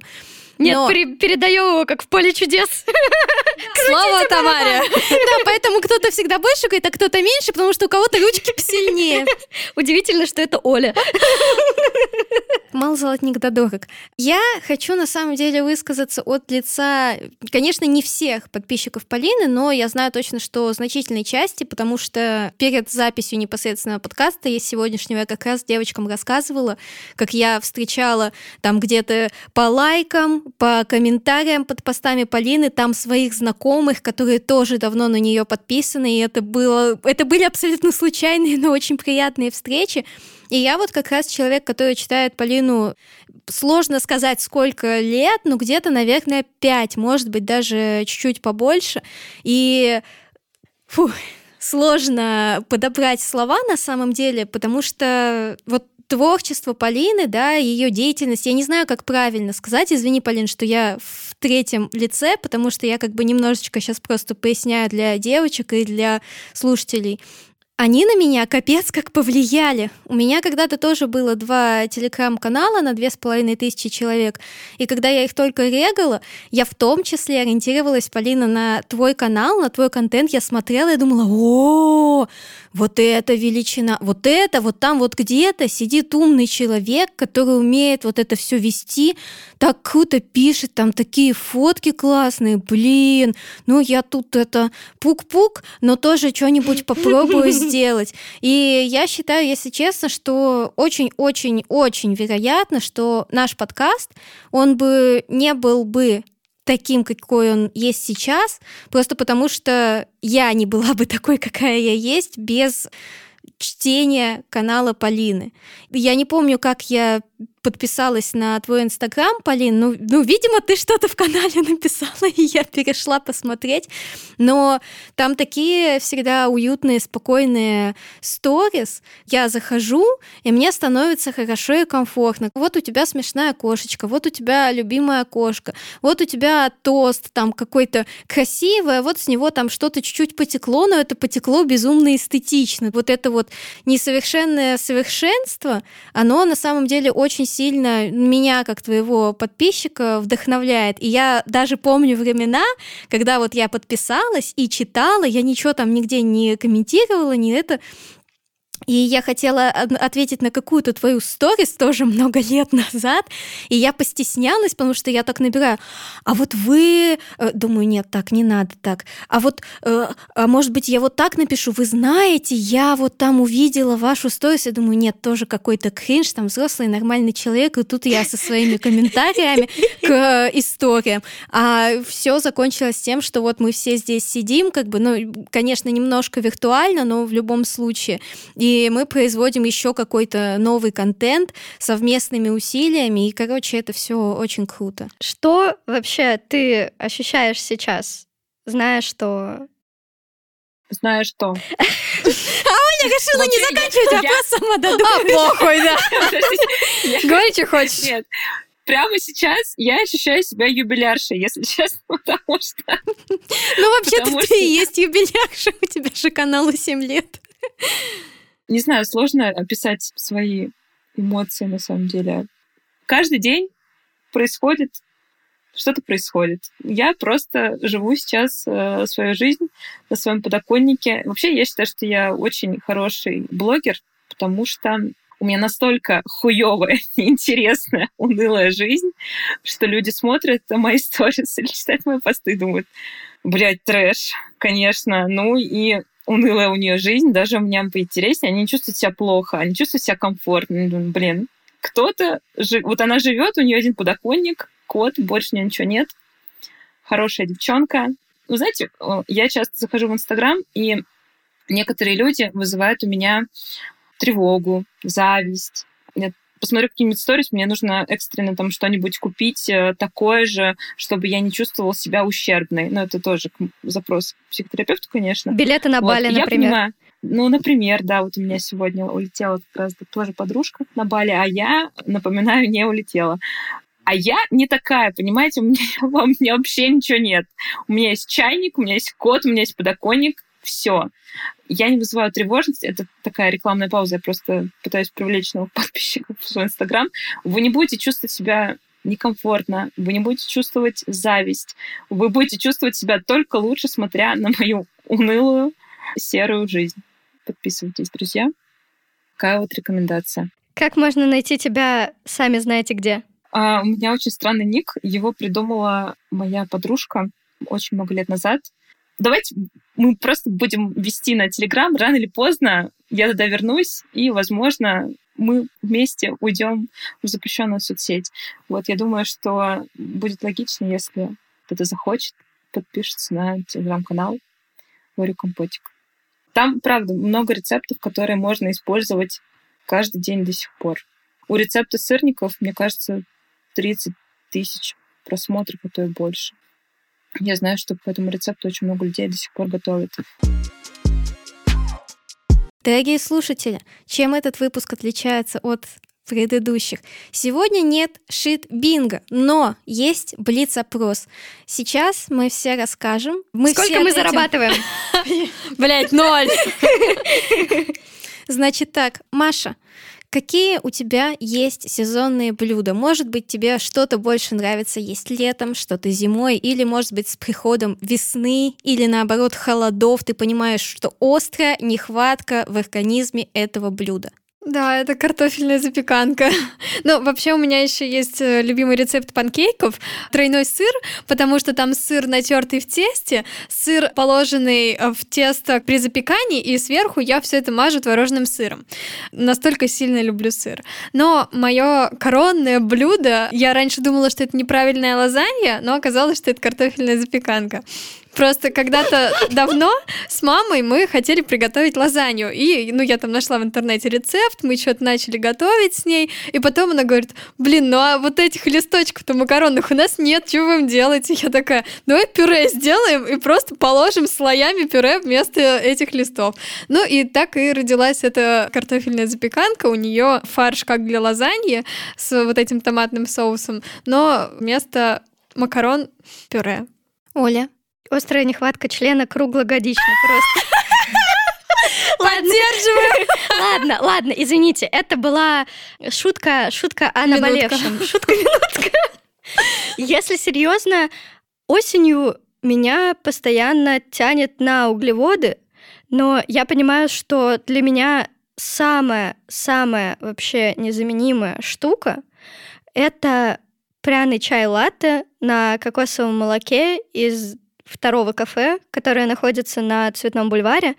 Нет, Но... пере- передаю его как в поле чудес. Слава Тамаре! Да, поэтому кто-то всегда больше говорит, а кто-то меньше, потому что у кого-то ручки посильнее. Удивительно, что это Оля. Мал золотник да дорог. Я хочу на самом деле высказаться от лица, конечно, не всех подписчиков Полины, но я знаю точно, что значительной части, потому что перед записью непосредственно подкаста я сегодняшнего я как раз девочкам рассказывала, как я встречала там где-то по лайкам, по комментариям под постами Полины, там своих знакомых, которые тоже давно на нее подписаны, и это было, это были абсолютно случайные, но очень приятные встречи. И я вот как раз человек, который читает Полину, сложно сказать, сколько лет, но где-то, наверное, пять, может быть, даже чуть-чуть побольше. И фу, сложно подобрать слова на самом деле, потому что вот творчество Полины, да, ее деятельность, я не знаю, как правильно сказать, извини, Полин, что я в третьем лице, потому что я как бы немножечко сейчас просто поясняю для девочек и для слушателей они на меня капец как повлияли. У меня когда-то тоже было два телеграм-канала на две с половиной тысячи человек. И когда я их только регала, я в том числе ориентировалась, Полина, на твой канал, на твой контент. Я смотрела и думала, о, вот это величина, вот это, вот там вот где-то сидит умный человек, который умеет вот это все вести, так круто пишет, там такие фотки классные, блин, ну я тут это пук-пук, но тоже что-нибудь попробую сделать. И я считаю, если честно, что очень-очень-очень вероятно, что наш подкаст, он бы не был бы таким, какой он есть сейчас, просто потому что я не была бы такой, какая я есть, без чтения канала Полины. Я не помню, как я подписалась на твой инстаграм, Полин. Ну, ну, видимо, ты что-то в канале написала, и я перешла посмотреть. Но там такие всегда уютные, спокойные сторис. Я захожу, и мне становится хорошо и комфортно. Вот у тебя смешная кошечка, вот у тебя любимая кошка, вот у тебя тост там какой-то красивый, а вот с него там что-то чуть-чуть потекло, но это потекло безумно эстетично. Вот это вот несовершенное совершенство, оно на самом деле очень сильно меня, как твоего подписчика, вдохновляет. И я даже помню времена, когда вот я подписалась и читала, я ничего там нигде не комментировала, не это, и я хотела ответить на какую-то твою сторис тоже много лет назад, и я постеснялась, потому что я так набираю. А вот вы... Э, думаю, нет, так, не надо так. А вот, э, а может быть, я вот так напишу, вы знаете, я вот там увидела вашу сторис, я думаю, нет, тоже какой-то кринж, там взрослый нормальный человек, и тут я со своими комментариями к э, историям. А все закончилось тем, что вот мы все здесь сидим, как бы, ну, конечно, немножко виртуально, но в любом случае. И мы производим еще какой-то новый контент совместными усилиями, и, короче, это все очень круто. Что вообще ты ощущаешь сейчас, зная, что... Зная что? А Оля решила не заканчивать вопрос сама А, похуй, да. Говори, что хочешь. Нет, прямо сейчас я ощущаю себя юбиляршей, если честно, потому что... Ну, вообще-то ты и есть юбилярша, у тебя же каналу 7 лет. Не знаю, сложно описать свои эмоции на самом деле. Каждый день происходит что-то происходит. Я просто живу сейчас э, свою жизнь на своем подоконнике. Вообще, я считаю, что я очень хороший блогер, потому что у меня настолько хуевая, неинтересная, унылая жизнь, что люди смотрят мои сторис или читают мои посты и думают, блядь, трэш, конечно. Ну и унылая у нее жизнь, даже у меня поинтереснее, они не чувствуют себя плохо, они чувствуют себя комфортно. Блин, кто-то... Жи... Вот она живет, у нее один подоконник, кот, больше у нее ничего нет. Хорошая девчонка. Вы знаете, я часто захожу в Инстаграм, и некоторые люди вызывают у меня тревогу, зависть. Посмотрю какие-нибудь сторис, мне нужно экстренно там что-нибудь купить э, такое же, чтобы я не чувствовала себя ущербной. Но это тоже запрос психотерапевту, конечно. Билеты на Бали, вот. например. Я понимаю, ну, например, да, вот у меня сегодня улетела как раз тоже подружка на Бали, а я, напоминаю, не улетела. А я не такая, понимаете, у меня, у меня вообще ничего нет. У меня есть чайник, у меня есть кот, у меня есть подоконник, все. Я не вызываю тревожность, это такая рекламная пауза, я просто пытаюсь привлечь новых подписчиков в свой Инстаграм. Вы не будете чувствовать себя некомфортно, вы не будете чувствовать зависть, вы будете чувствовать себя только лучше, смотря на мою унылую серую жизнь. Подписывайтесь, друзья. Такая вот рекомендация. Как можно найти тебя, сами знаете где? А, у меня очень странный ник. Его придумала моя подружка очень много лет назад давайте мы просто будем вести на Телеграм. Рано или поздно я туда вернусь, и, возможно, мы вместе уйдем в запрещенную соцсеть. Вот я думаю, что будет логично, если кто-то захочет, подпишется на телеграм-канал Варю Компотик. Там, правда, много рецептов, которые можно использовать каждый день до сих пор. У рецепта сырников, мне кажется, 30 тысяч просмотров, а то и больше. Я знаю, что по этому рецепту очень много людей до сих пор готовят. Дорогие слушатели, чем этот выпуск отличается от предыдущих. Сегодня нет шит бинго, но есть блиц-опрос. Сейчас мы все расскажем. Мы Сколько все мы ответим. зарабатываем? Блять, ноль. Значит так, Маша, какие у тебя есть сезонные блюда? Может быть, тебе что-то больше нравится есть летом, что-то зимой, или, может быть, с приходом весны, или, наоборот, холодов, ты понимаешь, что острая нехватка в организме этого блюда. Да, это картофельная запеканка. Ну, вообще у меня еще есть э, любимый рецепт панкейков. Тройной сыр, потому что там сыр натертый в тесте, сыр положенный э, в тесто при запекании, и сверху я все это мажу творожным сыром. Настолько сильно люблю сыр. Но мое коронное блюдо, я раньше думала, что это неправильная лазанья, но оказалось, что это картофельная запеканка. Просто когда-то давно с мамой мы хотели приготовить лазанью. И, ну, я там нашла в интернете рецепт, мы что-то начали готовить с ней. И потом она говорит, блин, ну а вот этих листочков-то макаронных у нас нет, что вы им делаете? Я такая, давай пюре сделаем и просто положим слоями пюре вместо этих листов. Ну и так и родилась эта картофельная запеканка. У нее фарш как для лазаньи с вот этим томатным соусом, но вместо макарон пюре. Оля, Острая нехватка члена круглогодично просто. Поддерживаю! Ладно, ладно, извините, это была шутка, шутка о наболевшем. Шутка-минутка. Если серьезно, осенью меня постоянно тянет на углеводы, но я понимаю, что для меня самая-самая вообще незаменимая штука — это пряный чай латте на кокосовом молоке из второго кафе, которое находится на Цветном бульваре,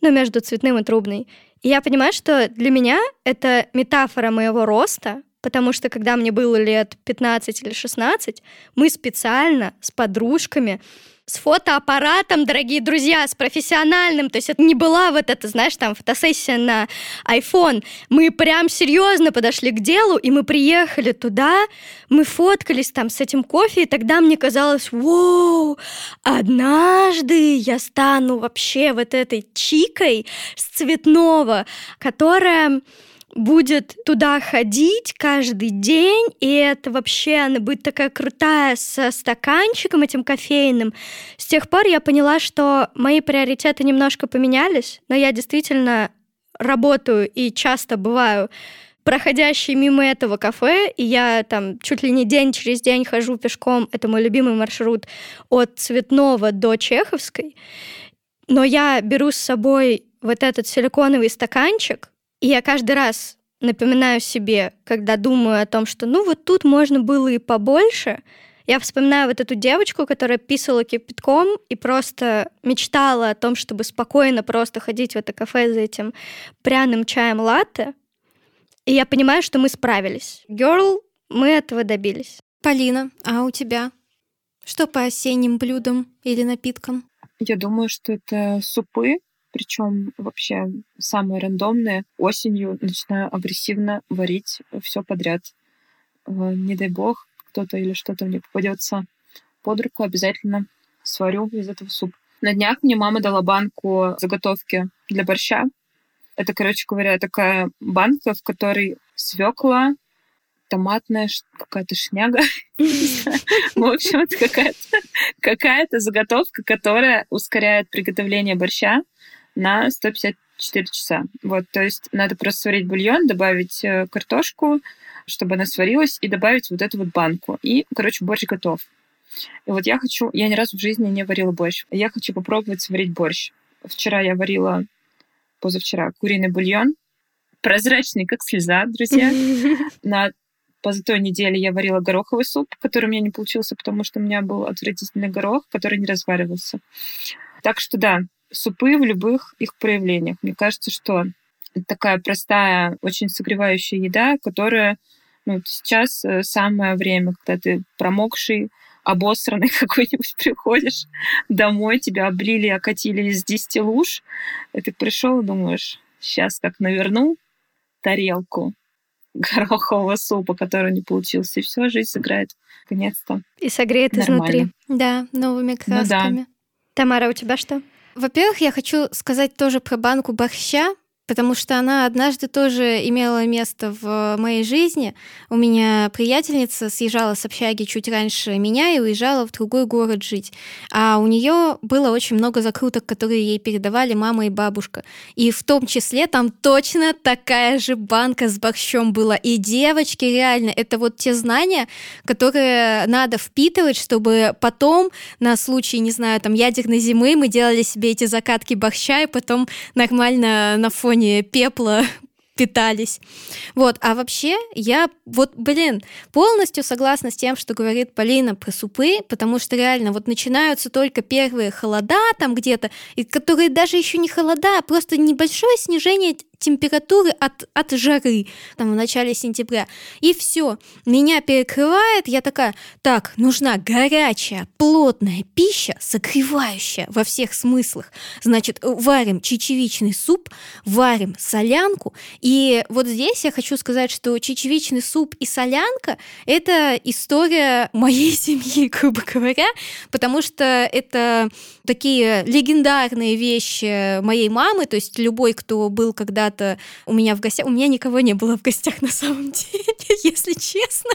ну, между Цветным и Трубной. И я понимаю, что для меня это метафора моего роста, потому что когда мне было лет 15 или 16, мы специально с подружками с фотоаппаратом, дорогие друзья, с профессиональным. То есть это не была вот эта, знаешь, там фотосессия на iPhone. Мы прям серьезно подошли к делу, и мы приехали туда, мы фоткались там с этим кофе, и тогда мне казалось, вау, однажды я стану вообще вот этой чикой с цветного, которая будет туда ходить каждый день, и это вообще она будет такая крутая со стаканчиком этим кофейным. С тех пор я поняла, что мои приоритеты немножко поменялись, но я действительно работаю и часто бываю проходящей мимо этого кафе, и я там чуть ли не день через день хожу пешком, это мой любимый маршрут от Цветного до Чеховской, но я беру с собой вот этот силиконовый стаканчик, и я каждый раз напоминаю себе, когда думаю о том, что ну вот тут можно было и побольше, я вспоминаю вот эту девочку, которая писала кипятком и просто мечтала о том, чтобы спокойно просто ходить в это кафе за этим пряным чаем латте. И я понимаю, что мы справились. Girl, мы этого добились. Полина, а у тебя? Что по осенним блюдам или напиткам? Я думаю, что это супы, причем вообще самые рандомные. Осенью начинаю агрессивно варить все подряд. Э, Не дай бог, кто-то или что-то мне попадется под руку, обязательно сварю из этого суп. На днях мне мама дала банку заготовки для борща. Это, короче говоря, такая банка, в которой свекла, томатная какая-то шняга. В общем, это какая-то какая-то заготовка, которая ускоряет приготовление борща на 154 часа. Вот, то есть надо просто сварить бульон, добавить э, картошку, чтобы она сварилась, и добавить вот эту вот банку. И, короче, борщ готов. И вот я хочу... Я ни разу в жизни не варила борщ. Я хочу попробовать сварить борщ. Вчера я варила, позавчера, куриный бульон. Прозрачный, как слеза, друзья. На позатой неделе я варила гороховый суп, который у меня не получился, потому что у меня был отвратительный горох, который не разваривался. Так что да, супы в любых их проявлениях. Мне кажется, что это такая простая, очень согревающая еда, которая ну, сейчас э, самое время, когда ты промокший, обосранный какой-нибудь приходишь домой, тебя облили, окатили из 10 луж, и ты пришел и думаешь, сейчас как наверну тарелку горохового супа, который не получился, и все, жизнь сыграет наконец-то. И согреет Нормально. изнутри. Да, новыми Ну да. красками. Тамара, у тебя что? Во-первых, я хочу сказать тоже про банку борща, потому что она однажды тоже имела место в моей жизни. У меня приятельница съезжала с общаги чуть раньше меня и уезжала в другой город жить. А у нее было очень много закруток, которые ей передавали мама и бабушка. И в том числе там точно такая же банка с борщом была. И девочки, реально, это вот те знания, которые надо впитывать, чтобы потом на случай, не знаю, там ядерной зимы мы делали себе эти закатки борща и потом нормально на фоне фоне пепла питались. Вот, а вообще я вот, блин, полностью согласна с тем, что говорит Полина про супы, потому что реально вот начинаются только первые холода там где-то, и которые даже еще не холода, а просто небольшое снижение температуры от, от жары там в начале сентября. И все, меня перекрывает, я такая, так, нужна горячая, плотная пища, согревающая во всех смыслах. Значит, варим чечевичный суп, варим солянку. И вот здесь я хочу сказать, что чечевичный суп и солянка — это история моей семьи, грубо говоря, потому что это такие легендарные вещи моей мамы, то есть любой, кто был когда когда-то у меня в гостях, у меня никого не было в гостях на самом деле, если честно,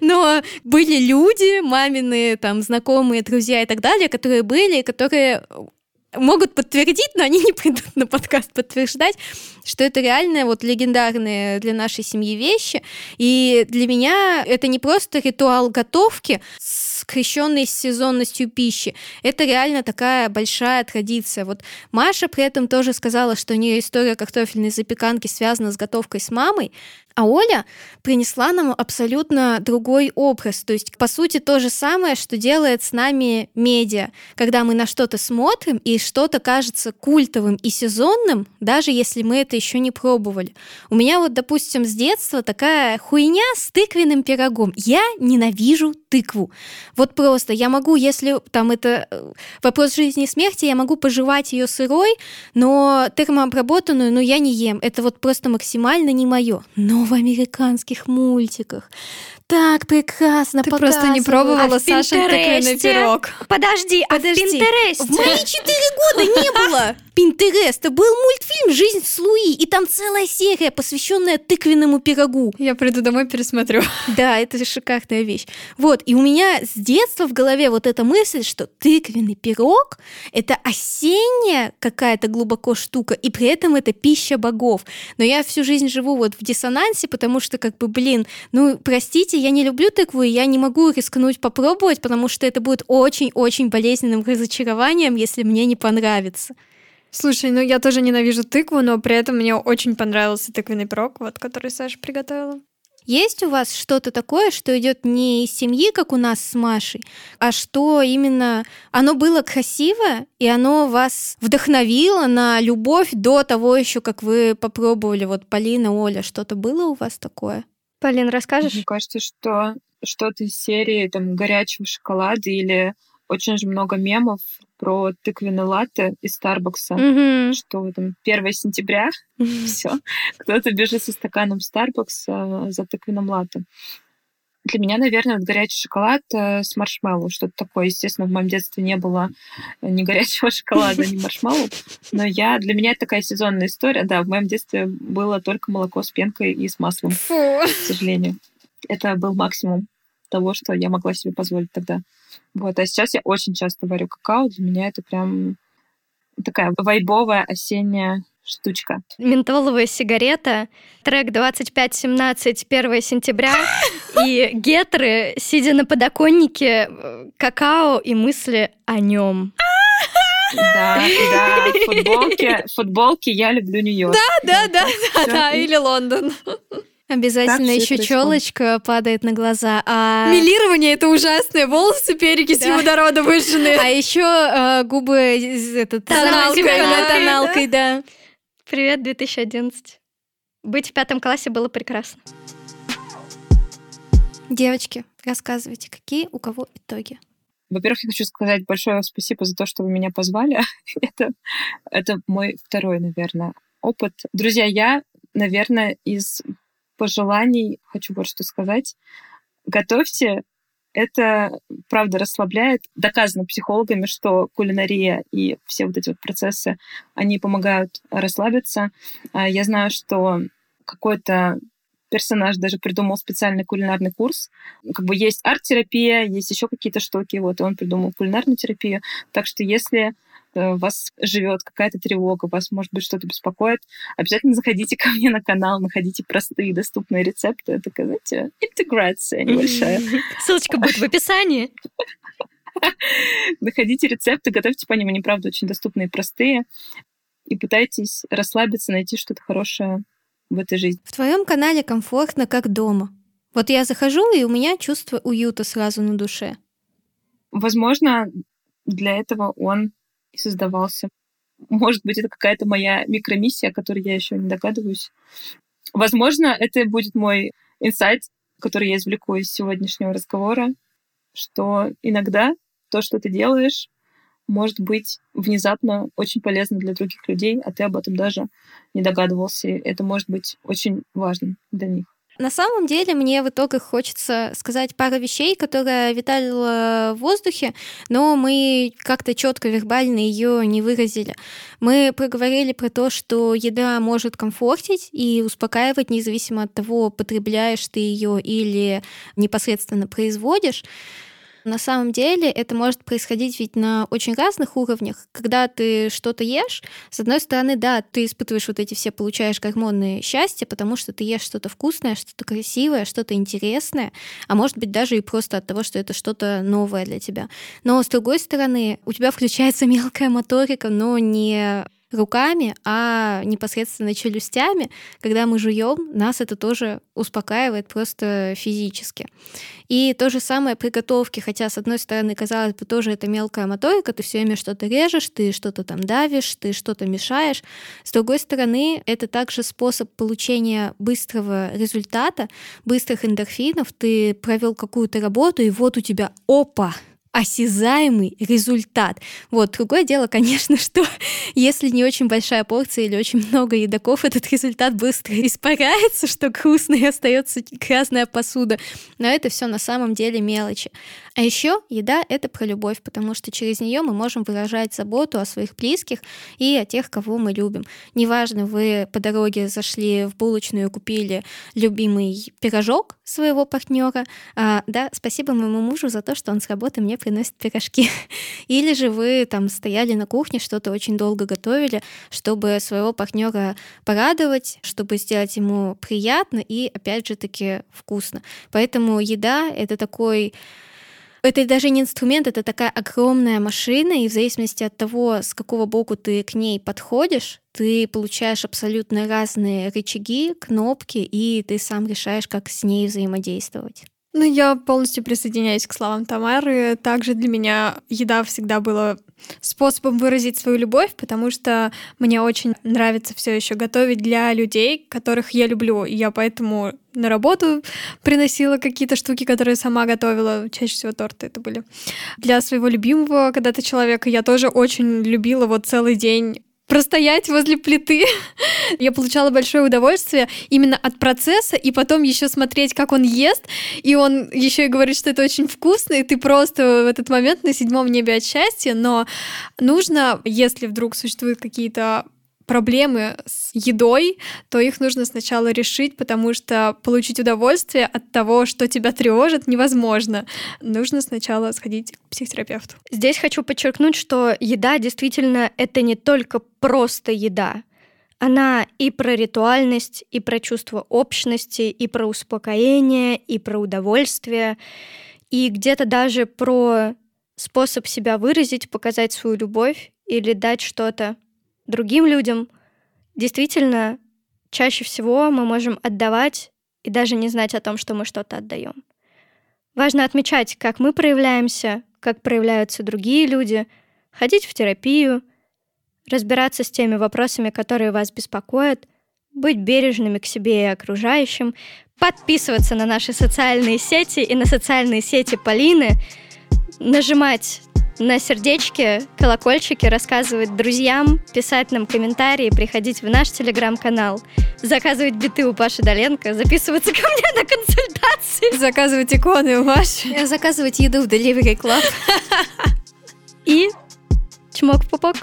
но были люди, мамины, там, знакомые, друзья и так далее, которые были, которые могут подтвердить, но они не придут на подкаст подтверждать, что это реально вот легендарные для нашей семьи вещи. И для меня это не просто ритуал готовки, скрещенный с сезонностью пищи. Это реально такая большая традиция. Вот Маша при этом тоже сказала, что у нее история картофельной запеканки связана с готовкой с мамой. А Оля принесла нам абсолютно другой образ. То есть, по сути, то же самое, что делает с нами медиа. Когда мы на что-то смотрим, и что-то кажется культовым и сезонным, даже если мы это еще не пробовали. У меня вот, допустим, с детства такая хуйня с тыквенным пирогом. Я ненавижу тыкву. Вот просто я могу, если там это э, вопрос жизни и смерти, я могу пожевать ее сырой, но термообработанную, ну, я не ем. Это вот просто максимально не мое. Но в американских мультиках так прекрасно Ты просто не пробовала а Сашин тыквенный пирог. Подожди, Подожди, а в Пинтересте? В мои четыре года не было Пинтереста. Был мультфильм «Жизнь с Луи», и там целая серия, посвященная тыквенному пирогу. Я приду домой, пересмотрю. Да, это шикарная вещь. Вот, и у меня с детства в голове вот эта мысль, что тыквенный пирог — это осенняя какая-то глубоко штука, и при этом это пища богов. Но я всю жизнь живу вот в диссонансе, потому что, как бы, блин, ну, простите, я не люблю тыкву, и я не могу рискнуть попробовать, потому что это будет очень-очень болезненным разочарованием, если мне не понравится. Слушай, ну я тоже ненавижу тыкву, но при этом мне очень понравился тыквенный пирог, вот, который Саша приготовила. Есть у вас что-то такое, что идет не из семьи, как у нас с Машей, а что именно оно было красиво, и оно вас вдохновило на любовь до того еще, как вы попробовали? Вот Полина, Оля, что-то было у вас такое? Полин, расскажешь? Мне кажется, что что-то из серии там горячего шоколада или очень же много мемов про тыквенный латте из Старбакса, mm-hmm. что там 1 сентября, mm-hmm. все, кто-то бежит со стаканом Старбакса за тыквенным латте. Для меня, наверное, вот горячий шоколад э, с маршмеллоу, что-то такое. Естественно, в моем детстве не было ни горячего шоколада, ни маршмеллоу, но я, для меня это такая сезонная история. Да, в моем детстве было только молоко с пенкой и с маслом, Фу. к сожалению. Это был максимум того, что я могла себе позволить тогда. Вот. А сейчас я очень часто варю какао. Для меня это прям такая вайбовая осенняя штучка. Ментоловая сигарета, трек 2517, 1 сентября, и гетры, сидя на подоконнике, какао и мысли о нем. Да, да, футболки, футболки я люблю Нью-Йорк. Да, да, да, да, да, или Лондон. Обязательно еще челочка падает на глаза. А... Милирование это ужасное, волосы перекисью да. водорода выжжены. А еще э, губы этот, тоналкой, да. тоналкой, да. Привет, 2011. Быть в пятом классе было прекрасно. Девочки, рассказывайте, какие у кого итоги? Во-первых, я хочу сказать большое спасибо за то, что вы меня позвали. это, это мой второй, наверное, опыт. Друзья, я, наверное, из пожеланий хочу вот что сказать. Готовьте Это, правда, расслабляет. Доказано психологами, что кулинария и все вот эти вот процессы, они помогают расслабиться. А я знаю, что какой-то персонаж даже придумал специальный кулинарный курс. Как бы есть арт-терапия, есть еще какие-то штуки, вот, и он придумал кулинарную терапию. Так что если э, у вас живет какая-то тревога, вас, может быть, что-то беспокоит, обязательно заходите ко мне на канал, находите простые доступные рецепты. Это, знаете, интеграция небольшая. Ссылочка будет в описании. Находите рецепты, готовьте по ним, они, правда, очень доступные и простые. И пытайтесь расслабиться, найти что-то хорошее в этой жизни. В твоем канале комфортно, как дома. Вот я захожу, и у меня чувство уюта сразу на душе. Возможно, для этого он и создавался. Может быть, это какая-то моя микромиссия, о которой я еще не догадываюсь. Возможно, это будет мой инсайт, который я извлеку из сегодняшнего разговора, что иногда то, что ты делаешь, может быть внезапно очень полезно для других людей, а ты об этом даже не догадывался. Это может быть очень важным для них. На самом деле мне в итоге хочется сказать пару вещей, которые витали в воздухе, но мы как-то четко вербально ее не выразили. Мы проговорили про то, что еда может комфортить и успокаивать, независимо от того, потребляешь ты ее или непосредственно производишь. На самом деле это может происходить ведь на очень разных уровнях. Когда ты что-то ешь, с одной стороны, да, ты испытываешь вот эти все, получаешь гормоны счастья, потому что ты ешь что-то вкусное, что-то красивое, что-то интересное, а может быть даже и просто от того, что это что-то новое для тебя. Но с другой стороны, у тебя включается мелкая моторика, но не руками, а непосредственно челюстями, когда мы жуем, нас это тоже успокаивает просто физически. И то же самое при готовке, хотя, с одной стороны, казалось бы, тоже это мелкая моторика, ты все время что-то режешь, ты что-то там давишь, ты что-то мешаешь. С другой стороны, это также способ получения быстрого результата, быстрых эндорфинов. Ты провел какую-то работу, и вот у тебя опа, осязаемый результат. Вот, другое дело, конечно, что если не очень большая порция или очень много едоков, этот результат быстро испаряется, что грустно и остается грязная посуда. Но это все на самом деле мелочи. А еще еда — это про любовь, потому что через нее мы можем выражать заботу о своих близких и о тех, кого мы любим. Неважно, вы по дороге зашли в булочную и купили любимый пирожок своего партнера, а, да, спасибо моему мужу за то, что он с работы мне приносит пирожки. Или же вы там стояли на кухне, что-то очень долго готовили, чтобы своего партнера порадовать, чтобы сделать ему приятно и, опять же таки, вкусно. Поэтому еда — это такой это даже не инструмент, это такая огромная машина, и в зависимости от того, с какого боку ты к ней подходишь, ты получаешь абсолютно разные рычаги, кнопки, и ты сам решаешь, как с ней взаимодействовать. Ну, я полностью присоединяюсь к словам Тамары. Также для меня еда всегда была способом выразить свою любовь, потому что мне очень нравится все еще готовить для людей, которых я люблю. И я поэтому на работу приносила какие-то штуки, которые сама готовила. Чаще всего торты это были. Для своего любимого когда-то человека я тоже очень любила вот целый день простоять возле плиты. Я получала большое удовольствие именно от процесса, и потом еще смотреть, как он ест, и он еще и говорит, что это очень вкусно, и ты просто в этот момент на седьмом небе от счастья, но нужно, если вдруг существуют какие-то проблемы с едой, то их нужно сначала решить, потому что получить удовольствие от того, что тебя тревожит, невозможно. Нужно сначала сходить к психотерапевту. Здесь хочу подчеркнуть, что еда действительно это не только просто еда. Она и про ритуальность, и про чувство общности, и про успокоение, и про удовольствие, и где-то даже про способ себя выразить, показать свою любовь или дать что-то другим людям, действительно, чаще всего мы можем отдавать и даже не знать о том, что мы что-то отдаем. Важно отмечать, как мы проявляемся, как проявляются другие люди, ходить в терапию, разбираться с теми вопросами, которые вас беспокоят, быть бережными к себе и окружающим, подписываться на наши социальные сети и на социальные сети Полины, нажимать на сердечке, колокольчики, рассказывать друзьям, писать нам комментарии, приходить в наш телеграм-канал, заказывать биты у Паши Доленко, записываться ко мне на консультации. Заказывать иконы у Маши. Заказывать еду в Delivery Club. И чмок в пупок.